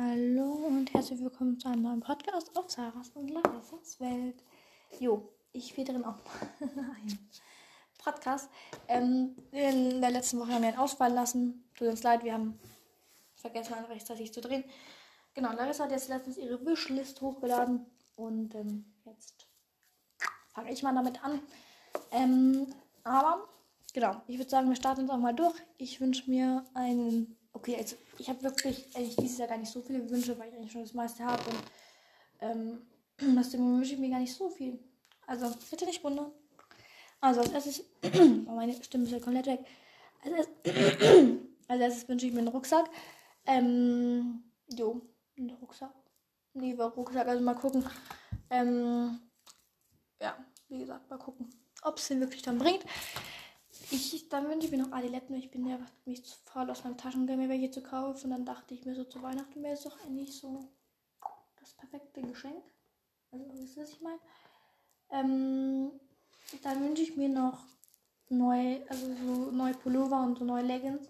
Hallo und herzlich willkommen zu einem neuen Podcast auf Sarahs und Larissas Welt. Jo, ich will drin auch einen Podcast. Ähm, in der letzten Woche haben wir einen Ausfall lassen. Tut uns leid, wir haben vergessen, einen rechtzeitig zu drehen. Genau, Larissa hat jetzt letztens ihre Wishlist hochgeladen und ähm, jetzt fange ich mal damit an. Ähm, aber, genau, ich würde sagen, wir starten jetzt auch mal durch. Ich wünsche mir einen Okay, also ich habe wirklich eigentlich dieses Jahr gar nicht so viele Wünsche, weil ich eigentlich schon das meiste habe. Und ähm, deswegen wünsche ich mir gar nicht so viel. Also bitte nicht wundern. Also als erstes, oh, meine Stimme ist ja komplett weg. Als erstes, als erstes wünsche ich mir einen Rucksack. Ähm, jo, einen Rucksack. Nee, war Rucksack, also mal gucken. Ähm, ja, wie gesagt, mal gucken, ob es den wirklich dann bringt. Ich, dann wünsche ich mir noch Adiletten. Ich bin ja mich zu faul, aus meinem Taschengeld mir welche zu kaufen. Und dann dachte ich mir so, zu Weihnachten wäre es doch eigentlich so das perfekte Geschenk. Also, wisst ihr, was ich meine? Ähm, dann wünsche ich mir noch neue, also so neue Pullover und so neue Leggings.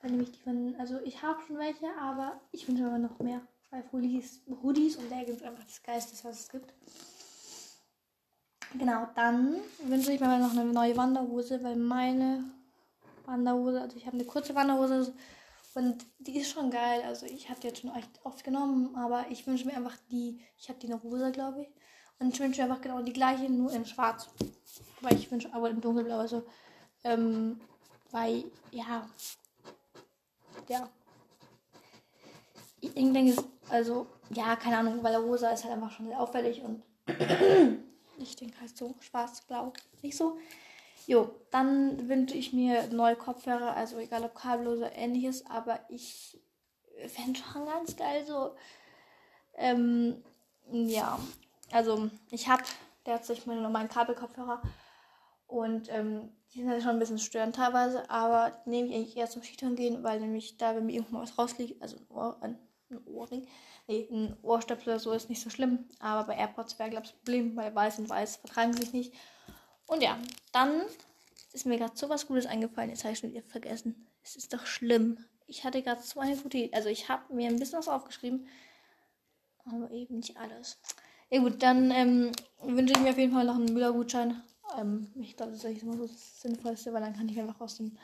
Dann nehme ich die von, also ich habe schon welche, aber ich wünsche mir noch mehr. Weil Hoodies, Hoodies und Leggings einfach das Geiste, was es gibt. Genau, dann wünsche ich mir noch eine neue Wanderhose, weil meine Wanderhose, also ich habe eine kurze Wanderhose und die ist schon geil. Also ich habe die jetzt schon echt oft genommen, aber ich wünsche mir einfach die, ich habe die in rosa, glaube ich. Und ich wünsche mir einfach genau die gleiche, nur in schwarz. Weil ich wünsche, aber in dunkelblau, also, ähm, weil, ja, ja. Ich denke, also, ja, keine Ahnung, weil der rosa ist halt einfach schon sehr auffällig und Ich denke halt so schwarz-blau. Nicht so. Jo, dann wünsche ich mir neue Kopfhörer, also egal ob kabellos oder ähnliches, aber ich fände schon ganz geil so. Ähm, ja, also ich habe derzeit meine normalen Kabelkopfhörer und ähm, die sind halt schon ein bisschen störend teilweise, aber nehme ich eigentlich eher zum Skitouren gehen, weil nämlich da, wenn mir irgendwo was rausliegt, also ein, Ohr, ein, Ohrring, Nee, ein Ohrstöpsel oder so ist nicht so schlimm. Aber bei AirPods wäre, glaube ich, das Problem, weil weiß und weiß vertragen sich nicht. Und ja, dann ist mir gerade so was Gutes eingefallen. Jetzt habe ich schon wieder vergessen. Es ist doch schlimm. Ich hatte gerade so eine gute Idee. Also ich habe mir ein bisschen was aufgeschrieben. Aber eben nicht alles. Ja gut, dann ähm, wünsche ich mir auf jeden Fall noch einen Müller-Gutschein. Ähm, ich glaube, das ist immer so das Sinnvollste, weil dann kann ich einfach aus dem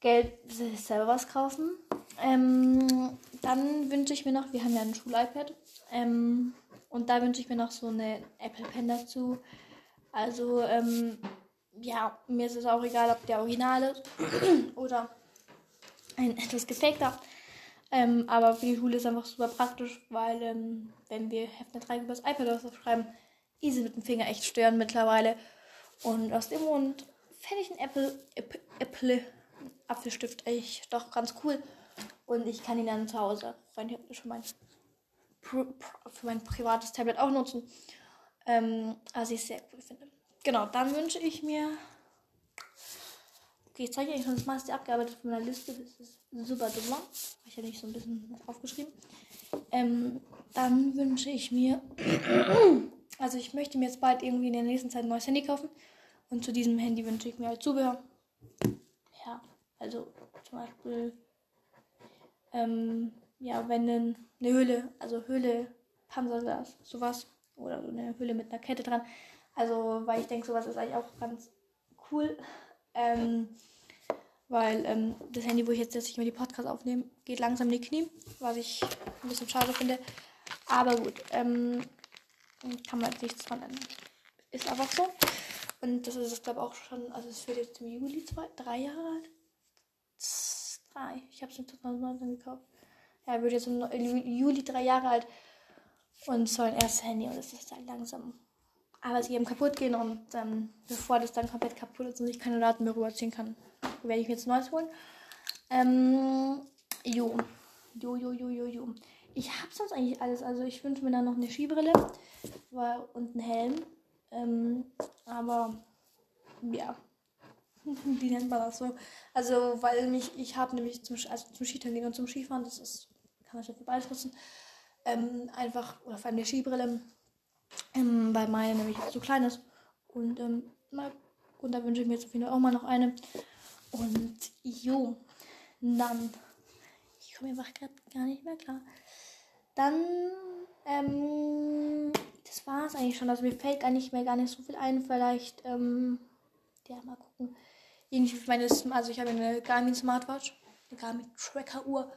Geld selber was kaufen. Ähm, dann wünsche ich mir noch, wir haben ja ein Schul-iPad. Ähm, und da wünsche ich mir noch so eine Apple Pen dazu. Also, ähm, ja, mir ist es auch egal, ob der Original ist oder ein etwas gefakter. Ähm, aber für die Schule ist es einfach super praktisch, weil ähm, wenn wir Hefte 3 über das iPad schreiben, easy mit dem Finger echt stören mittlerweile. Und aus dem Grund fände ich ein Apple, Apple, Apple Apfelstift echt doch ganz cool. Und ich kann ihn dann zu Hause rein schon mein, für mein privates Tablet auch nutzen. Ähm, was ich sehr cool finde. Genau, dann wünsche ich mir. Okay, ich zeige euch schon das meiste abgearbeitet von meiner Liste. Das ist super dumm. Ich habe nicht so ein bisschen aufgeschrieben. Ähm, dann wünsche ich mir. also, ich möchte mir jetzt bald irgendwie in der nächsten Zeit ein neues Handy kaufen. Und zu diesem Handy wünsche ich mir halt Zubehör. Ja, also zum Beispiel ähm, ja, wenn eine Höhle, also Höhle, Panzerglas, sowas, oder so eine Höhle mit einer Kette dran. Also, weil ich denke, sowas ist eigentlich auch ganz cool. Ähm, weil ähm, das Handy, wo ich jetzt letztlich mal die Podcast aufnehme, geht langsam in die Knie, was ich ein bisschen schade finde. Aber gut, ähm, kann man jetzt nichts dran ändern. Ist einfach so. Und das ist, glaube ich, auch schon, also es wird jetzt im Juli zwei, drei Jahre alt drei. Ich habe es in 2019 gekauft. Er wird jetzt im Juli drei Jahre alt. Und so ein erstes Handy und es ist halt langsam. Aber sie eben kaputt gehen und ähm, bevor das dann komplett kaputt ist und ich keine Daten mehr rüberziehen kann, werde ich mir jetzt ein neues holen. Ähm, jo. Jo, jo, jo, jo, jo. Ich habe sonst eigentlich alles. Also ich wünsche mir dann noch eine Skibrille und einen Helm. Ähm, aber ja, wie nennt man das so? Also, weil mich, ich habe nämlich zum, also zum Skitouren und zum Skifahren, das ist, kann man schon für beides nutzen, ähm, einfach, oder vor allem die Skibrille, ähm, weil meine nämlich so klein ist. Und, ähm, mal, und da wünsche ich mir jetzt auf jeden Fall auch mal noch eine. Und jo, dann, ich komme einfach gerade gar nicht mehr klar. Dann, ähm, das war es eigentlich schon. Also mir fällt gar nicht mehr gar nicht so viel ein. Vielleicht, ähm, ja, mal gucken. Irgendwie meine, also ich habe eine Garmin Smartwatch, eine Garmin Tracker Uhr.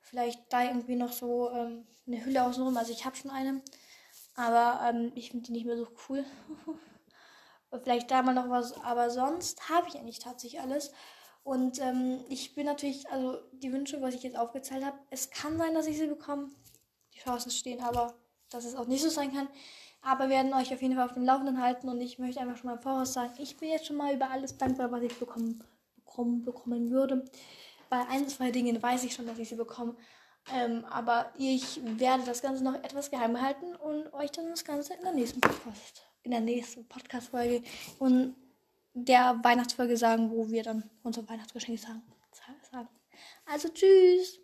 Vielleicht da irgendwie noch so ähm, eine Hülle außenrum. Also ich habe schon eine. Aber ähm, ich finde die nicht mehr so cool. Vielleicht da mal noch was. Aber sonst habe ich eigentlich tatsächlich alles. Und ähm, ich bin natürlich, also die Wünsche, was ich jetzt aufgezählt habe, es kann sein, dass ich sie bekomme. Die Chancen stehen aber, dass es auch nicht so sein kann. Aber wir werden euch auf jeden Fall auf dem Laufenden halten und ich möchte einfach schon mal Voraus sagen, ich bin jetzt schon mal über alles dankbar, was ich bekommen, bekommen, bekommen würde. Bei ein, zwei Dingen weiß ich schon, dass ich sie bekomme. Ähm, aber ich werde das Ganze noch etwas geheim halten und euch dann das Ganze in der nächsten Podcast, in der nächsten Podcast-Folge und der Weihnachtsfolge sagen, wo wir dann unsere Weihnachtsgeschenke sagen. sagen. Also tschüss!